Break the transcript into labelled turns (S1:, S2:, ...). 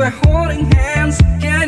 S1: we're holding hands. again.